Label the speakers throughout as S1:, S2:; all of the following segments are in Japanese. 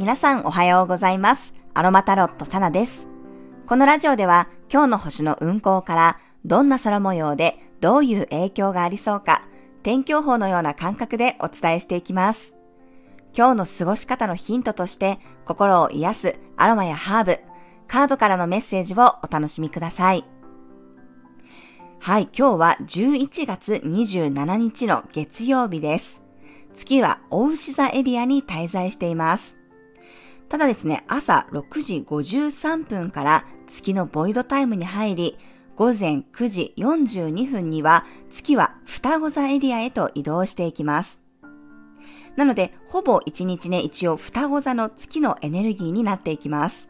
S1: 皆さんおはようございます。アロマタロットサナです。このラジオでは今日の星の運行からどんな空模様でどういう影響がありそうか天気予報のような感覚でお伝えしていきます。今日の過ごし方のヒントとして心を癒すアロマやハーブ、カードからのメッセージをお楽しみください。はい、今日は11月27日の月曜日です。月は大牛座エリアに滞在しています。ただですね、朝6時53分から月のボイドタイムに入り、午前9時42分には月は双子座エリアへと移動していきます。なので、ほぼ1日ね、一応双子座の月のエネルギーになっていきます。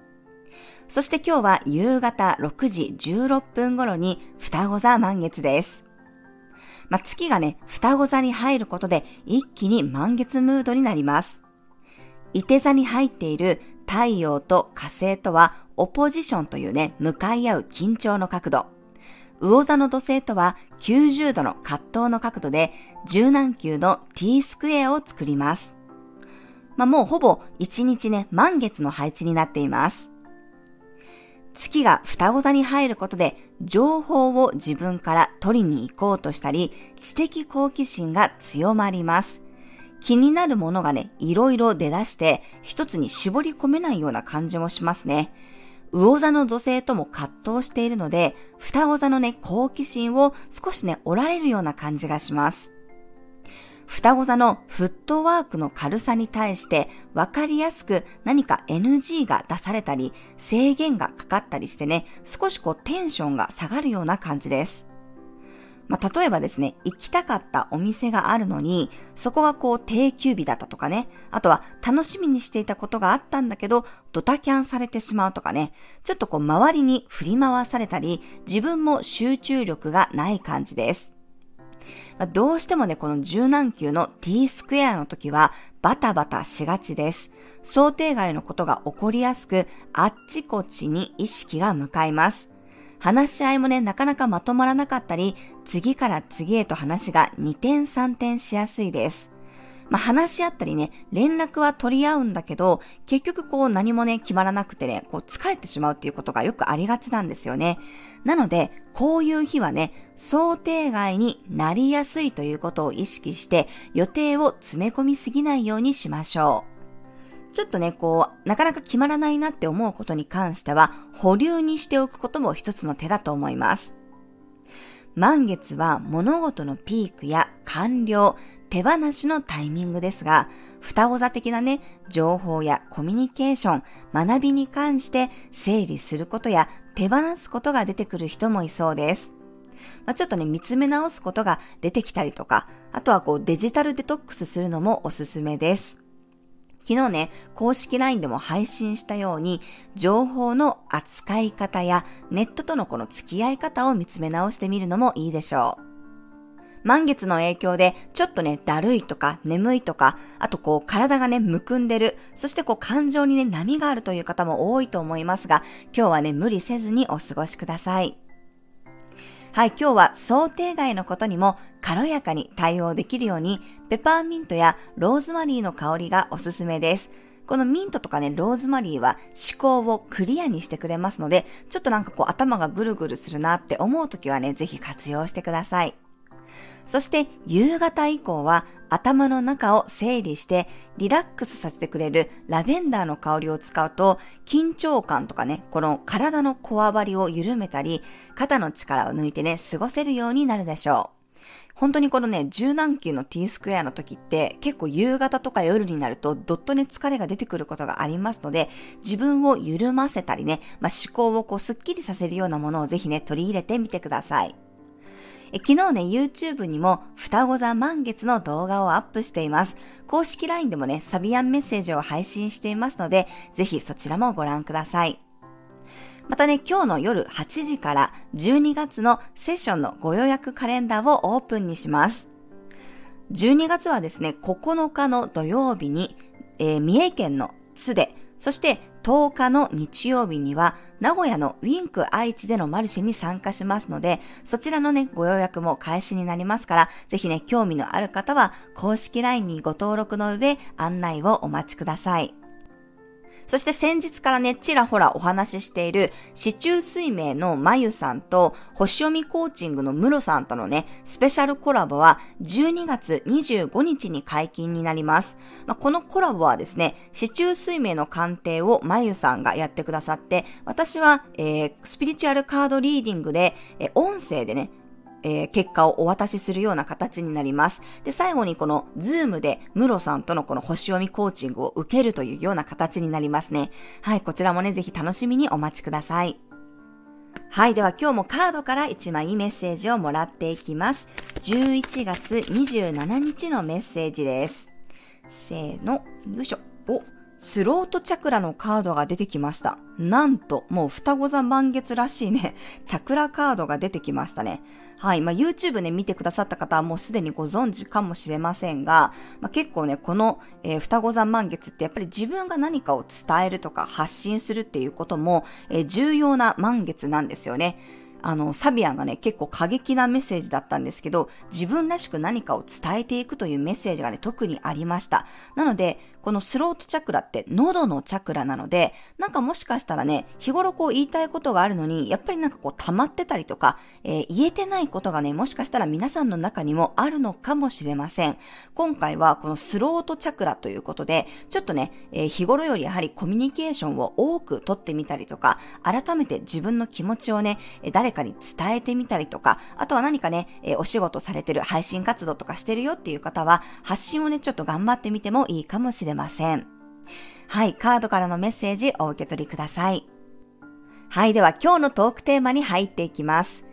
S1: そして今日は夕方6時16分頃に双子座満月です。まあ、月がね、双子座に入ることで一気に満月ムードになります。伊手座に入っている太陽と火星とはオポジションというね、向かい合う緊張の角度。魚座の土星とは90度の葛藤の角度で柔軟球の t スクエアを作ります。まあ、もうほぼ1日ね、満月の配置になっています。月が双子座に入ることで情報を自分から取りに行こうとしたり、知的好奇心が強まります。気になるものがね、いろいろ出だして一つに絞り込めないような感じもしますね。魚座の土星とも葛藤しているので、双子座のね、好奇心を少しね、折られるような感じがします。双子座のフットワークの軽さに対して分かりやすく何か NG が出されたり制限がかかったりしてね、少しこうテンションが下がるような感じです。まあ、例えばですね、行きたかったお店があるのに、そこがこう定休日だったとかね、あとは楽しみにしていたことがあったんだけど、ドタキャンされてしまうとかね、ちょっとこう周りに振り回されたり、自分も集中力がない感じです。まあ、どうしてもね、この柔軟球の t スクエアの時はバタバタしがちです。想定外のことが起こりやすく、あっちこっちに意識が向かいます。話し合いもね、なかなかまとまらなかったり、次から次へと話が2点3点しやすいです。まあ、話し合ったりね、連絡は取り合うんだけど、結局こう何もね、決まらなくてね、こう疲れてしまうっていうことがよくありがちなんですよね。なので、こういう日はね、想定外になりやすいということを意識して、予定を詰め込みすぎないようにしましょう。ちょっとね、こう、なかなか決まらないなって思うことに関しては、保留にしておくことも一つの手だと思います。満月は物事のピークや完了、手放しのタイミングですが、双子座的なね、情報やコミュニケーション、学びに関して整理することや手放すことが出てくる人もいそうです。まあ、ちょっとね、見つめ直すことが出てきたりとか、あとはこうデジタルデトックスするのもおすすめです。昨日ね、公式 LINE でも配信したように、情報の扱い方やネットとのこの付き合い方を見つめ直してみるのもいいでしょう。満月の影響で、ちょっとね、だるいとか、眠いとか、あとこう、体がね、むくんでる、そしてこう、感情にね、波があるという方も多いと思いますが、今日はね、無理せずにお過ごしください。はい、今日は想定外のことにも軽やかに対応できるように、ペパーミントやローズマリーの香りがおすすめです。このミントとかね、ローズマリーは思考をクリアにしてくれますので、ちょっとなんかこう頭がぐるぐるするなって思う時はね、ぜひ活用してください。そして夕方以降は頭の中を整理してリラックスさせてくれるラベンダーの香りを使うと緊張感とかね、この体のこわばりを緩めたり、肩の力を抜いてね、過ごせるようになるでしょう。本当にこのね、柔軟球の T スクエアの時って結構夕方とか夜になるとどっとね疲れが出てくることがありますので、自分を緩ませたりね、まあ、思考をこうスッキリさせるようなものをぜひね、取り入れてみてください。え昨日ね、YouTube にも双子座満月の動画をアップしています。公式 LINE でもね、サビアンメッセージを配信していますので、ぜひそちらもご覧ください。またね、今日の夜8時から12月のセッションのご予約カレンダーをオープンにします。12月はですね、9日の土曜日に、えー、三重県の津で、そして10日の日曜日には名古屋のウィンク愛知でのマルシェに参加しますので、そちらのね、ご予約も開始になりますから、ぜひね、興味のある方は公式 LINE にご登録の上、案内をお待ちください。そして先日からね、ちらほらお話ししている、市中水明のまゆさんと、星読みコーチングのムロさんとのね、スペシャルコラボは、12月25日に解禁になります。まあ、このコラボはですね、四柱推命の鑑定をまゆさんがやってくださって、私は、えー、スピリチュアルカードリーディングで、えー、音声でね、えー、結果をお渡しするような形になります。で、最後にこのズームでムロさんとのこの星読みコーチングを受けるというような形になりますね。はい、こちらもね、ぜひ楽しみにお待ちください。はい。では今日もカードから1枚メッセージをもらっていきます。11月27日のメッセージです。せーの、よいしょ。お、スロートチャクラのカードが出てきました。なんと、もう双子座満月らしいね、チャクラカードが出てきましたね。はい。まあ、YouTube ね、見てくださった方はもうすでにご存知かもしれませんが、まあ、結構ね、この、えー、双子座満月ってやっぱり自分が何かを伝えるとか発信するっていうことも、えー、重要な満月なんですよね。あの、サビアンがね、結構過激なメッセージだったんですけど、自分らしく何かを伝えていくというメッセージがね、特にありました。なので、このスロートチャクラって喉のチャクラなので、なんかもしかしたらね、日頃こう言いたいことがあるのに、やっぱりなんかこう溜まってたりとか、えー、言えてないことがね、もしかしたら皆さんの中にもあるのかもしれません。今回はこのスロートチャクラということで、ちょっとね、えー、日頃よりやはりコミュニケーションを多くとってみたりとか、改めて自分の気持ちをね、誰かに伝えてみたりとか、あとは何かね、えー、お仕事されてる配信活動とかしてるよっていう方は、発信をね、ちょっと頑張ってみてもいいかもしれません。れません。はい、カードからのメッセージお受け取りください。はい、では今日のトークテーマに入っていきます。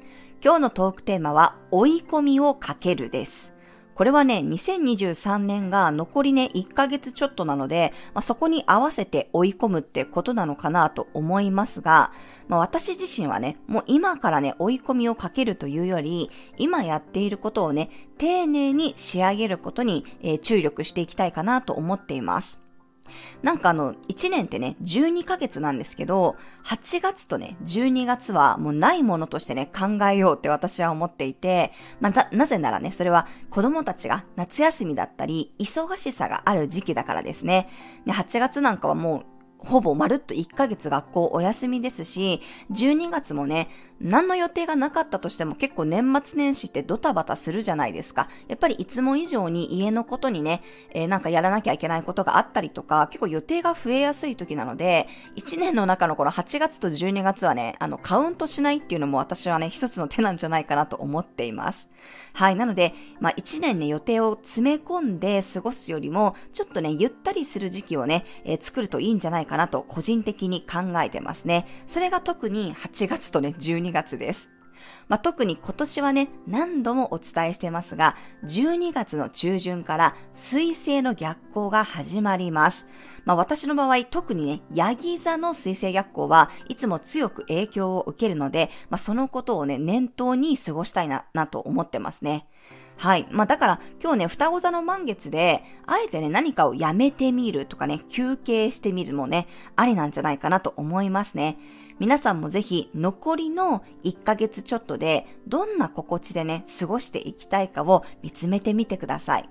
S1: 今日のトークテーマは、追い込みをかけるです。これはね、2023年が残りね、1ヶ月ちょっとなので、まあ、そこに合わせて追い込むってことなのかなと思いますが、まあ、私自身はね、もう今からね、追い込みをかけるというより、今やっていることをね、丁寧に仕上げることに、えー、注力していきたいかなと思っています。なんかあの、1年ってね、12ヶ月なんですけど、8月とね、12月はもうないものとしてね、考えようって私は思っていて、まあ、なぜならね、それは子供たちが夏休みだったり、忙しさがある時期だからですね。ね8月なんかはもうほぼまるっと1ヶ月学校お休みですし、12月もね、何の予定がなかったとしても結構年末年始ってドタバタするじゃないですか。やっぱりいつも以上に家のことにね、えー、なんかやらなきゃいけないことがあったりとか、結構予定が増えやすい時なので、1年の中のこの8月と12月はね、あの、カウントしないっていうのも私はね、一つの手なんじゃないかなと思っています。はい。なので、まあ一年ね、予定を詰め込んで過ごすよりも、ちょっとね、ゆったりする時期をね、えー、作るといいんじゃないかなと個人的に考えてますね。それが特に8月とね、12 12月です。まあ、特に今年はね、何度もお伝えしてますが、12月の中旬から水星の逆行が始まります。まあ、私の場合、特にね、ヤギ座の水星逆行はいつも強く影響を受けるので、まあ、そのことをね、念頭に過ごしたいな、なと思ってますね。はい。まあだから今日ね、双子座の満月で、あえてね、何かをやめてみるとかね、休憩してみるもね、ありなんじゃないかなと思いますね。皆さんもぜひ残りの1ヶ月ちょっとでどんな心地でね、過ごしていきたいかを見つめてみてください。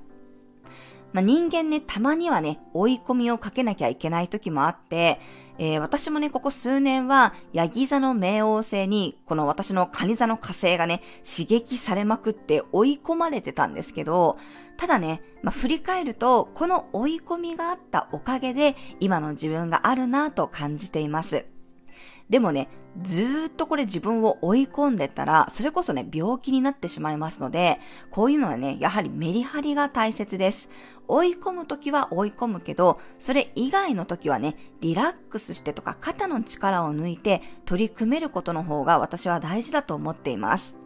S1: まあ、人間ね、たまにはね、追い込みをかけなきゃいけない時もあって、えー、私もね、ここ数年は、ヤギ座の冥王星に、この私のカニ座の火星がね、刺激されまくって追い込まれてたんですけど、ただね、まあ、振り返ると、この追い込みがあったおかげで、今の自分があるなぁと感じています。でもね、ずっとこれ自分を追い込んでたら、それこそね、病気になってしまいますので、こういうのはね、やはりメリハリが大切です。追い込むときは追い込むけど、それ以外のときはね、リラックスしてとか肩の力を抜いて取り組めることの方が私は大事だと思っています。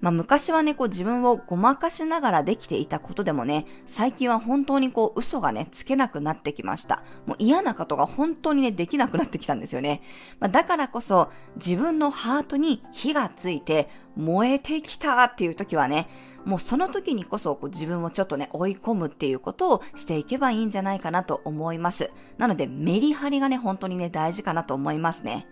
S1: まあ、昔はね、こう自分をごまかしながらできていたことでもね、最近は本当にこう嘘がね、つけなくなってきました。もう嫌なことが本当にね、できなくなってきたんですよね。まあ、だからこそ自分のハートに火がついて燃えてきたっていう時はね、もうその時にこそこう自分をちょっとね、追い込むっていうことをしていけばいいんじゃないかなと思います。なのでメリハリがね、本当にね、大事かなと思いますね。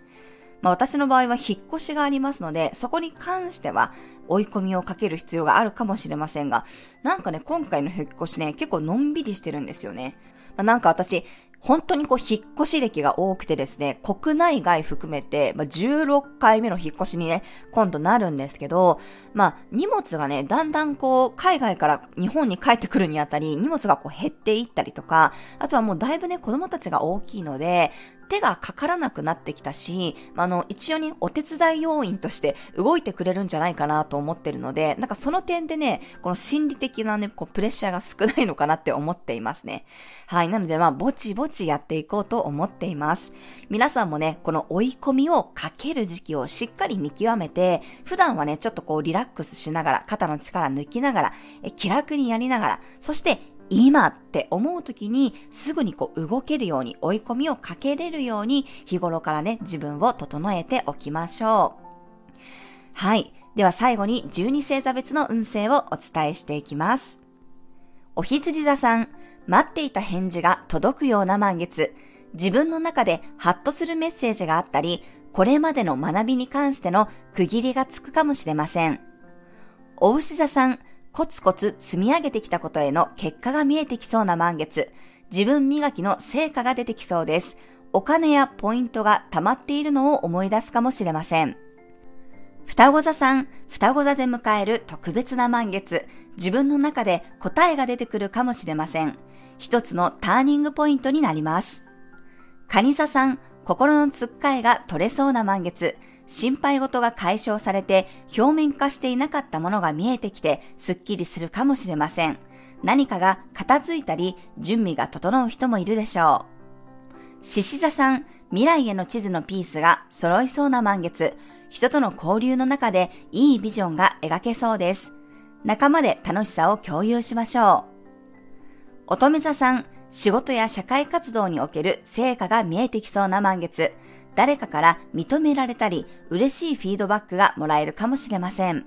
S1: まあ、私の場合は引っ越しがありますので、そこに関しては追い込みをかける必要があるかもしれませんが、なんかね、今回の引っ越しね、結構のんびりしてるんですよね。まあ、なんか私、本当にこう引っ越し歴が多くてですね、国内外含めて、まあ、16回目の引っ越しにね、今度なるんですけど、まあ荷物がね、だんだんこう海外から日本に帰ってくるにあたり、荷物がこう減っていったりとか、あとはもうだいぶね、子供たちが大きいので、手がかからなくなってきたし、あの、一応にお手伝い要員として動いてくれるんじゃないかなと思ってるので、なんかその点でね、この心理的なね、こうプレッシャーが少ないのかなって思っていますね。はい。なのでまあ、ぼちぼちやっていこうと思っています。皆さんもね、この追い込みをかける時期をしっかり見極めて、普段はね、ちょっとこうリラックスしながら、肩の力抜きながら、え気楽にやりながら、そして今って思う時にすぐにこう動けるように追い込みをかけれるように日頃からね自分を整えておきましょう。はい。では最後に12星座別の運勢をお伝えしていきます。お羊座さん、待っていた返事が届くような満月。自分の中でハッとするメッセージがあったり、これまでの学びに関しての区切りがつくかもしれません。お牛座さん、コツコツ積み上げてきたことへの結果が見えてきそうな満月。自分磨きの成果が出てきそうです。お金やポイントが溜まっているのを思い出すかもしれません。双子座さん、双子座で迎える特別な満月。自分の中で答えが出てくるかもしれません。一つのターニングポイントになります。蟹座さん、心のつっかえが取れそうな満月。心配事が解消されて表面化していなかったものが見えてきてすっきりするかもしれません。何かが片付いたり準備が整う人もいるでしょう。獅子座さん、未来への地図のピースが揃いそうな満月。人との交流の中でいいビジョンが描けそうです。仲間で楽しさを共有しましょう。乙女座さん、仕事や社会活動における成果が見えてきそうな満月。誰かから認められたり、嬉しいフィードバックがもらえるかもしれません。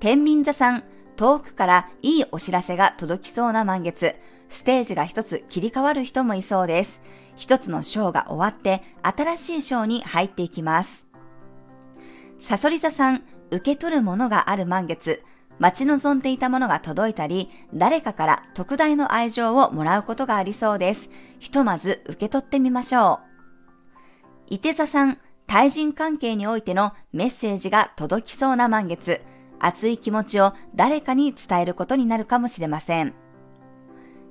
S1: 天秤座さん、遠くからいいお知らせが届きそうな満月、ステージが一つ切り替わる人もいそうです。一つのショーが終わって、新しいショーに入っていきます。サソリ座さん、受け取るものがある満月、待ち望んでいたものが届いたり、誰かから特大の愛情をもらうことがありそうです。ひとまず受け取ってみましょう。伊手座さん、対人関係においてのメッセージが届きそうな満月、熱い気持ちを誰かに伝えることになるかもしれません。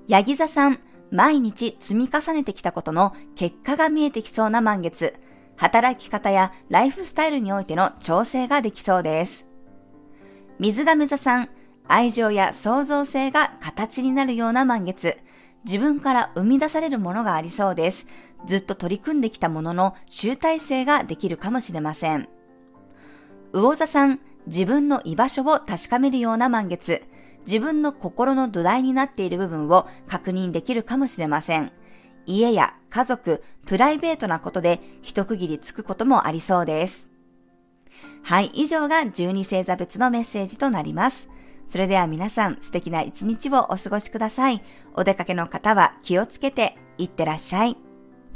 S1: ヤギ座さん、毎日積み重ねてきたことの結果が見えてきそうな満月、働き方やライフスタイルにおいての調整ができそうです。水亀座さん、愛情や創造性が形になるような満月、自分から生み出されるものがありそうです。ずっと取り組んできたものの集大成ができるかもしれません。魚座さん、自分の居場所を確かめるような満月、自分の心の土台になっている部分を確認できるかもしれません。家や家族、プライベートなことで一区切りつくこともありそうです。はい、以上が12星座別のメッセージとなります。それでは皆さん素敵な一日をお過ごしください。お出かけの方は気をつけていってらっしゃい。